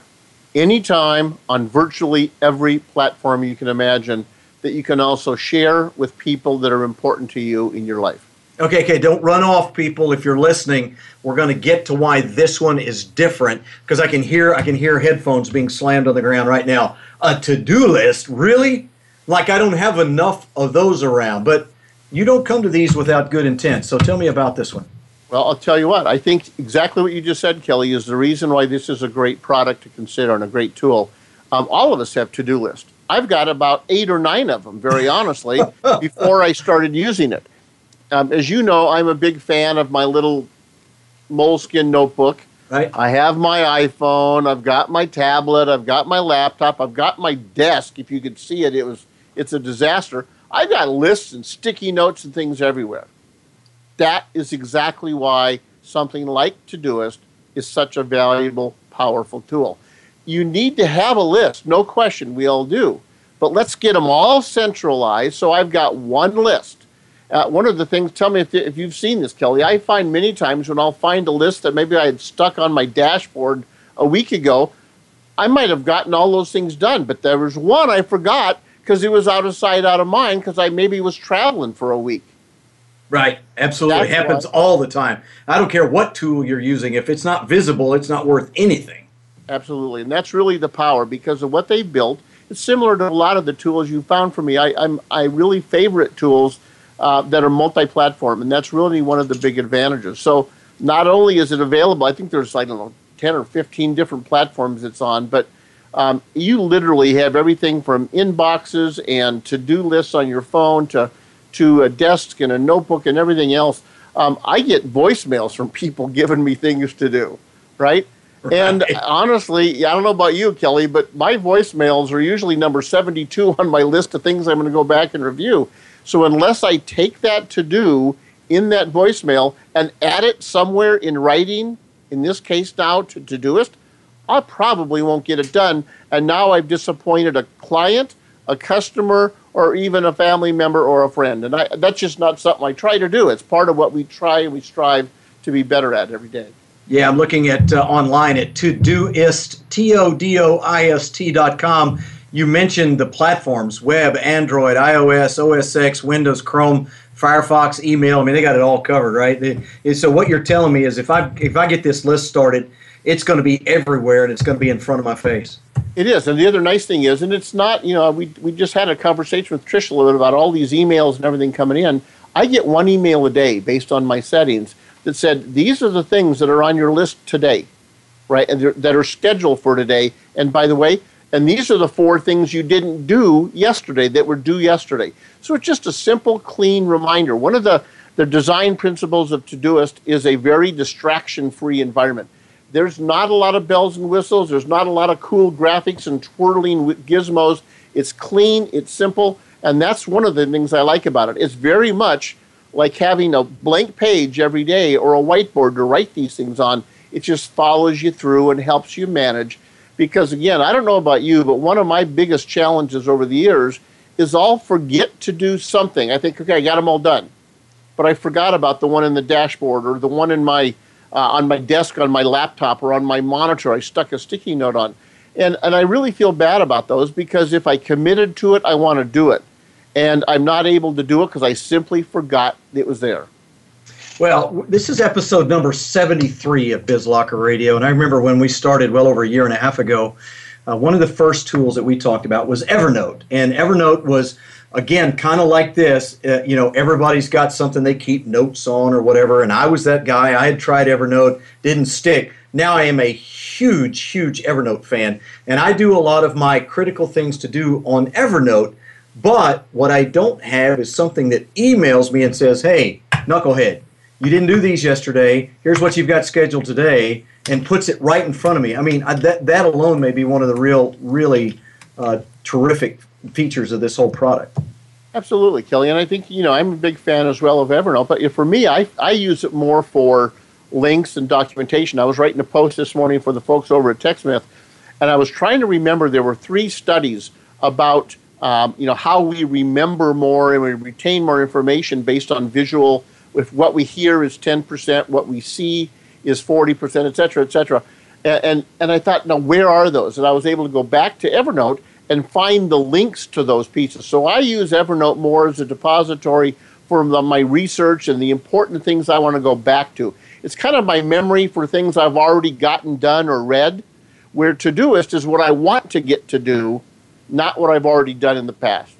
anytime, on virtually every platform you can imagine that you can also share with people that are important to you in your life. Okay, okay, don't run off, people. If you're listening, we're going to get to why this one is different because I can hear I can hear headphones being slammed on the ground right now. A to-do list, really? like I don't have enough of those around. But you don't come to these without good intent. So tell me about this one. Well, I'll tell you what. I think exactly what you just said, Kelly, is the reason why this is a great product to consider and a great tool. Um, all of us have to-do lists. I've got about eight or nine of them, very honestly, <laughs> before I started using it. Um, as you know, I'm a big fan of my little moleskine notebook. Right. I have my iPhone. I've got my tablet. I've got my laptop. I've got my desk. If you could see it, it was it's a disaster. I've got lists and sticky notes and things everywhere. That is exactly why something like Todoist is such a valuable, powerful tool. You need to have a list, no question, we all do. But let's get them all centralized so I've got one list. Uh, one of the things, tell me if, if you've seen this, Kelly. I find many times when I'll find a list that maybe I had stuck on my dashboard a week ago, I might have gotten all those things done, but there was one I forgot because it was out of sight, out of mind because I maybe was traveling for a week. Right, absolutely. That's happens why- all the time. I don't care what tool you're using. If it's not visible, it's not worth anything. Absolutely, and that's really the power because of what they've built. It's similar to a lot of the tools you found for me. I, I'm I really favorite tools uh, that are multi-platform, and that's really one of the big advantages. So not only is it available, I think there's I don't know ten or fifteen different platforms it's on, but um, you literally have everything from inboxes and to-do lists on your phone to to a desk and a notebook and everything else. Um, I get voicemails from people <laughs> giving me things to do, right? And honestly, I don't know about you, Kelly, but my voicemails are usually number 72 <laughs> on my list of things I'm going to go back and review. So unless I take that to do in that voicemail and add it somewhere in writing, in this case now to Todoist, I probably won't get it done. And now I've disappointed a client, a customer, or even a family member or a friend. And I, that's just not something I try to do. It's part of what we try and we strive to be better at every day. Yeah, I'm looking at uh, online at Todoist, T O D O I S T dot com. You mentioned the platforms web, Android, iOS, OS X, Windows, Chrome, Firefox, email. I mean, they got it all covered, right? They- so what you're telling me is if I if I get this list started, it's going to be everywhere and it's going to be in front of my face. It is, and the other nice thing is, and it's not, you know, we we just had a conversation with Trish a little bit about all these emails and everything coming in. I get one email a day based on my settings that said these are the things that are on your list today, right, and that are scheduled for today. And by the way, and these are the four things you didn't do yesterday that were due yesterday. So it's just a simple, clean reminder. One of the the design principles of Todoist is a very distraction-free environment. There's not a lot of bells and whistles. There's not a lot of cool graphics and twirling wi- gizmos. It's clean, it's simple, and that's one of the things I like about it. It's very much like having a blank page every day or a whiteboard to write these things on. It just follows you through and helps you manage. Because again, I don't know about you, but one of my biggest challenges over the years is I'll forget to do something. I think, okay, I got them all done but I forgot about the one in the dashboard or the one in my uh, on my desk on my laptop or on my monitor. I stuck a sticky note on, and and I really feel bad about those because if I committed to it, I want to do it, and I'm not able to do it because I simply forgot it was there. Well, this is episode number 73 of BizLocker Radio. And I remember when we started well over a year and a half ago, uh, one of the first tools that we talked about was Evernote. And Evernote was, again, kind of like this. Uh, you know, everybody's got something they keep notes on or whatever. And I was that guy. I had tried Evernote, didn't stick. Now I am a huge, huge Evernote fan. And I do a lot of my critical things to do on Evernote. But what I don't have is something that emails me and says, hey, knucklehead, you didn't do these yesterday. Here's what you've got scheduled today, and puts it right in front of me. I mean, I, that that alone may be one of the real, really uh, terrific features of this whole product. Absolutely, Kelly. And I think, you know, I'm a big fan as well of Evernote. But for me, I, I use it more for links and documentation. I was writing a post this morning for the folks over at TechSmith, and I was trying to remember there were three studies about, um, you know, how we remember more and we retain more information based on visual. If what we hear is 10%, what we see is 40%, et cetera, et cetera. And, and, and I thought, now, where are those? And I was able to go back to Evernote and find the links to those pieces. So I use Evernote more as a depository for my research and the important things I want to go back to. It's kind of my memory for things I've already gotten done or read, where Todoist is what I want to get to do, not what I've already done in the past.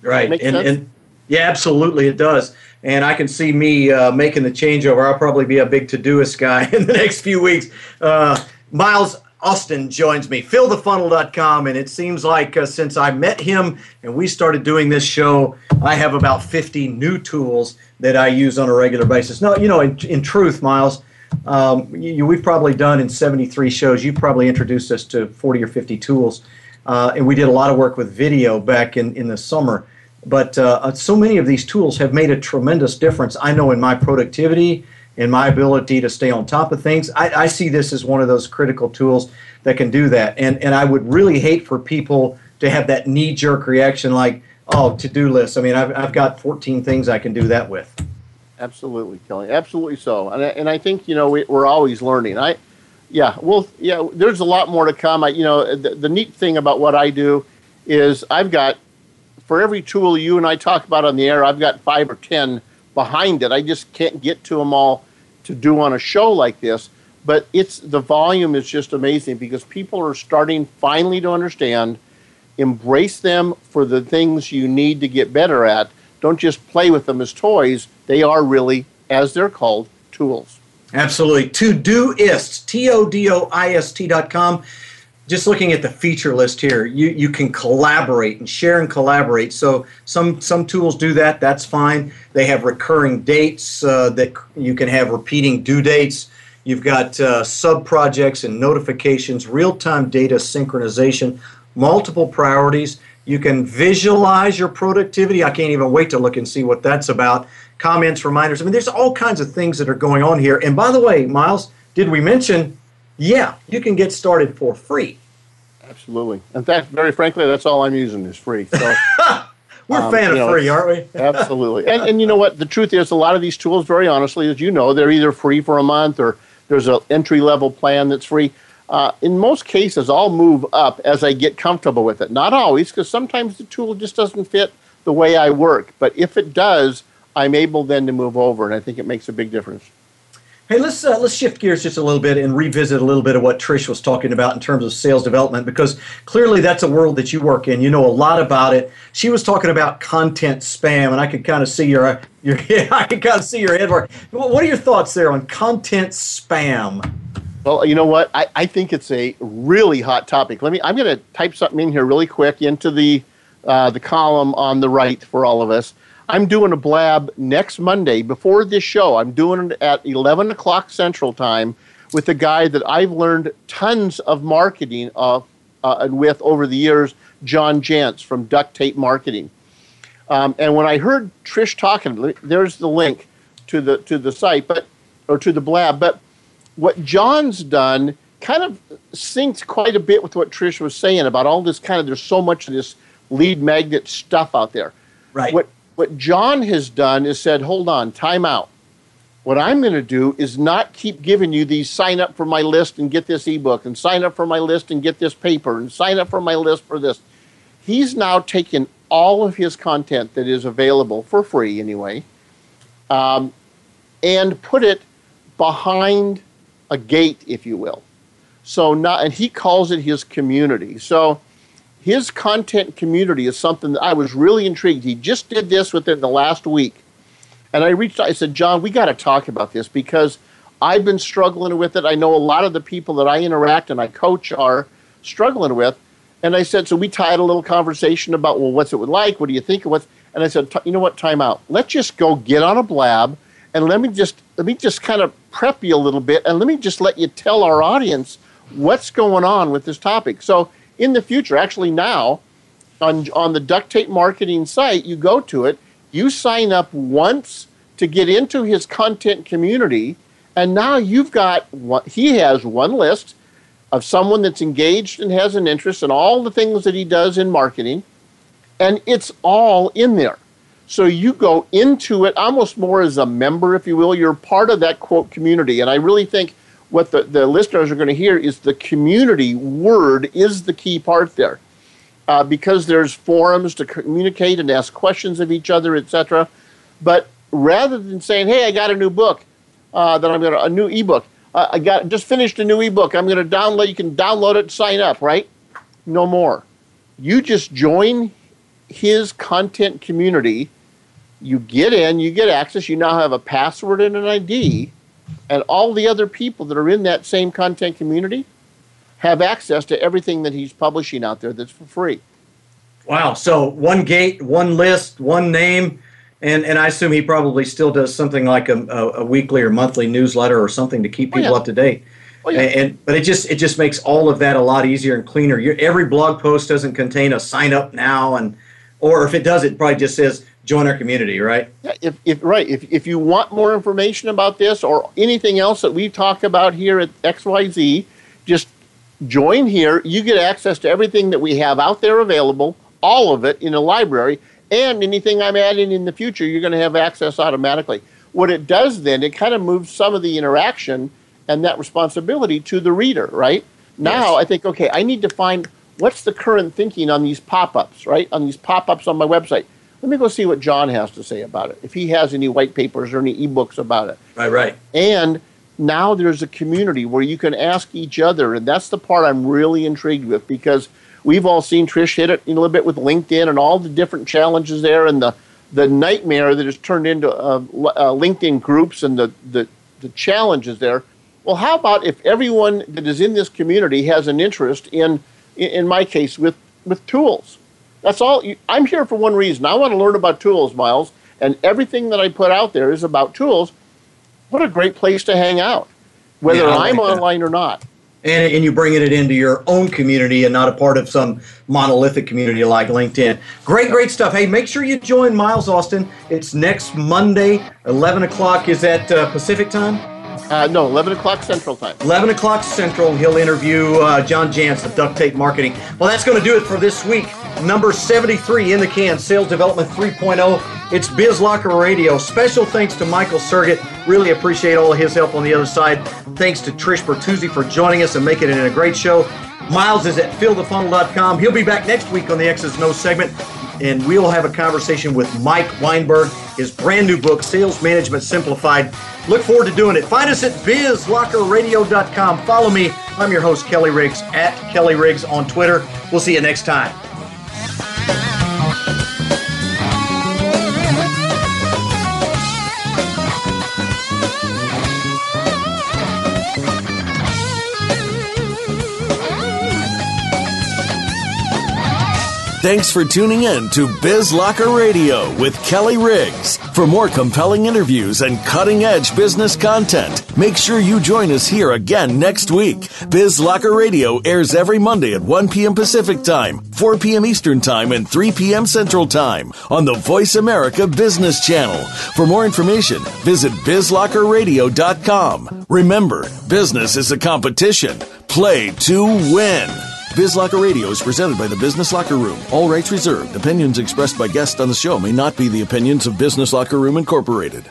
Right. And, and yeah, absolutely, it does. And I can see me uh, making the changeover. I'll probably be a big Todoist guy <laughs> in the next few weeks. Uh, Miles Austin joins me, fillthefunnel.com, and it seems like uh, since I met him and we started doing this show, I have about 50 new tools that I use on a regular basis. No, you know, in, in truth, Miles, um, you, we've probably done in 73 shows, you've probably introduced us to 40 or 50 tools. Uh, and we did a lot of work with video back in, in the summer. But uh, so many of these tools have made a tremendous difference. I know in my productivity, in my ability to stay on top of things. I, I, see this as one of those critical tools that can do that. And and I would really hate for people to have that knee jerk reaction like, oh, to do list. I mean, I've, I've got 14 things I can do that with. Absolutely, Kelly. Absolutely so. And I, and I think you know we, are always learning. I, yeah, well, yeah. There's a lot more to come. I, you know, the, the neat thing about what I do is I've got for every tool you and I talk about on the air, I've got five or ten behind it. I just can't get to them all to do on a show like this. But it's the volume is just amazing because people are starting finally to understand, embrace them for the things you need to get better at. Don't just play with them as toys. They are really, as they're called, tools. Absolutely. To Todoist, T O D O I S T dot com just looking at the feature list here, you, you can collaborate and share and collaborate. So some some tools do that. That's fine. They have recurring dates uh, that you can have repeating due dates. You've got uh, sub projects and notifications, real time data synchronization, multiple priorities. You can visualize your productivity. I can't even wait to look and see what that's about. Comments, reminders. I mean, there's all kinds of things that are going on here. And by the way, Miles, did we mention yeah, you can get started for free. Absolutely. In fact, very frankly, that's all I'm using is free. So <laughs> we're um, fan of know, free, aren't we? <laughs> absolutely. And, and you know what? The truth is, a lot of these tools, very honestly, as you know, they're either free for a month or there's an entry level plan that's free. Uh, in most cases, I'll move up as I get comfortable with it. Not always, because sometimes the tool just doesn't fit the way I work. But if it does, I'm able then to move over, and I think it makes a big difference. Hey, let's uh, let's shift gears just a little bit and revisit a little bit of what Trish was talking about in terms of sales development because clearly that's a world that you work in. You know a lot about it. She was talking about content spam, and I could kind of see your your <laughs> I could kind of see your head work. What are your thoughts there on content spam? Well, you know what? I, I think it's a really hot topic. Let me. I'm going to type something in here really quick into the uh, the column on the right for all of us. I'm doing a blab next Monday before this show. I'm doing it at 11 o'clock Central Time with a guy that I've learned tons of marketing of, uh, with over the years, John Jantsch from Duct Tape Marketing. Um, and when I heard Trish talking, there's the link to the to the site, but or to the blab. But what John's done kind of syncs quite a bit with what Trish was saying about all this kind of. There's so much of this lead magnet stuff out there. Right. What what John has done is said, hold on, time out. What I'm going to do is not keep giving you these sign up for my list and get this ebook, and sign up for my list and get this paper, and sign up for my list for this. He's now taken all of his content that is available for free anyway, um, and put it behind a gate, if you will. So not, and he calls it his community. So his content community is something that I was really intrigued. He just did this within the last week. And I reached out, I said, John, we got to talk about this because I've been struggling with it. I know a lot of the people that I interact and I coach are struggling with. And I said, so we tied a little conversation about, well, what's it like? What do you think what's, and I said, you know what, time out. Let's just go get on a blab and let me just, let me just kind of prep you a little bit and let me just let you tell our audience what's going on with this topic. So in the future, actually now, on, on the duct tape marketing site, you go to it, you sign up once to get into his content community, and now you've got what he has one list of someone that's engaged and has an interest in all the things that he does in marketing, and it's all in there. So you go into it almost more as a member, if you will. You're part of that quote community. And I really think what the, the listeners are going to hear is the community word is the key part there. Uh, because there's forums to communicate and ask questions of each other, etc. But rather than saying, "Hey, I got a new book," uh, that I'm going to a new ebook. Uh, I got just finished a new ebook. I'm going to download. You can download it, sign up. Right? No more. You just join his content community. You get in, you get access, you now have a password and an ID, and all the other people that are in that same content community have access to everything that he's publishing out there that's for free. Wow. So one gate, one list, one name, and, and I assume he probably still does something like a, a, a weekly or monthly newsletter or something to keep oh, people oh, yeah. up to date. Oh, yeah. and, and, but it just it just makes all of that a lot easier and cleaner. Your, every blog post doesn't contain a sign up now, and or if it does, it probably just says join our community, right? Yeah, if, if right, if, if you want more information about this or anything else that we talk about here at XYZ, just join here. You get access to everything that we have out there available, all of it in a library, and anything I'm adding in the future, you're going to have access automatically. What it does then, it kind of moves some of the interaction and that responsibility to the reader, right? Now yes. I think, okay, I need to find what's the current thinking on these pop ups, right? On these pop ups on my website. Let me go see what John has to say about it. If he has any white papers or any ebooks about it. Right, right. And now there's a community where you can ask each other, and that's the part I'm really intrigued with because we've all seen Trish hit it a little bit with LinkedIn and all the different challenges there, and the the nightmare that has turned into uh, uh, LinkedIn groups and the, the the challenges there. Well, how about if everyone that is in this community has an interest in, in my case, with with tools? That's all. I'm here for one reason. I want to learn about tools, Miles, and everything that I put out there is about tools what a great place to hang out, whether yeah, I'm like online or not. And, and you bringing it into your own community and not a part of some monolithic community like LinkedIn. Great, great stuff. Hey, make sure you join Miles Austin. It's next Monday, 11 o'clock. Is that uh, Pacific time? Uh, no, 11 o'clock Central Time. 11 o'clock Central, he'll interview uh, John Jantsch of Duct Tape Marketing. Well, that's going to do it for this week. Number 73 in the can, Sales Development 3.0. It's Biz Locker Radio. Special thanks to Michael Sergett. Really appreciate all his help on the other side. Thanks to Trish Bertuzzi for joining us and making it a great show. Miles is at fillthefunnel.com. He'll be back next week on the X's No segment and we'll have a conversation with Mike Weinberg, his brand new book, Sales Management Simplified. Look forward to doing it. Find us at bizlockerradio.com. Follow me. I'm your host, Kelly Riggs, at Kelly Riggs on Twitter. We'll see you next time. Thanks for tuning in to Biz Locker Radio with Kelly Riggs. For more compelling interviews and cutting edge business content, make sure you join us here again next week. Biz Locker Radio airs every Monday at 1 p.m. Pacific Time, 4 p.m. Eastern Time, and 3 p.m. Central Time on the Voice America Business Channel. For more information, visit bizlockerradio.com. Remember, business is a competition. Play to win. Biz Locker Radio is presented by the Business Locker Room. All rights reserved. Opinions expressed by guests on the show may not be the opinions of Business Locker Room Incorporated.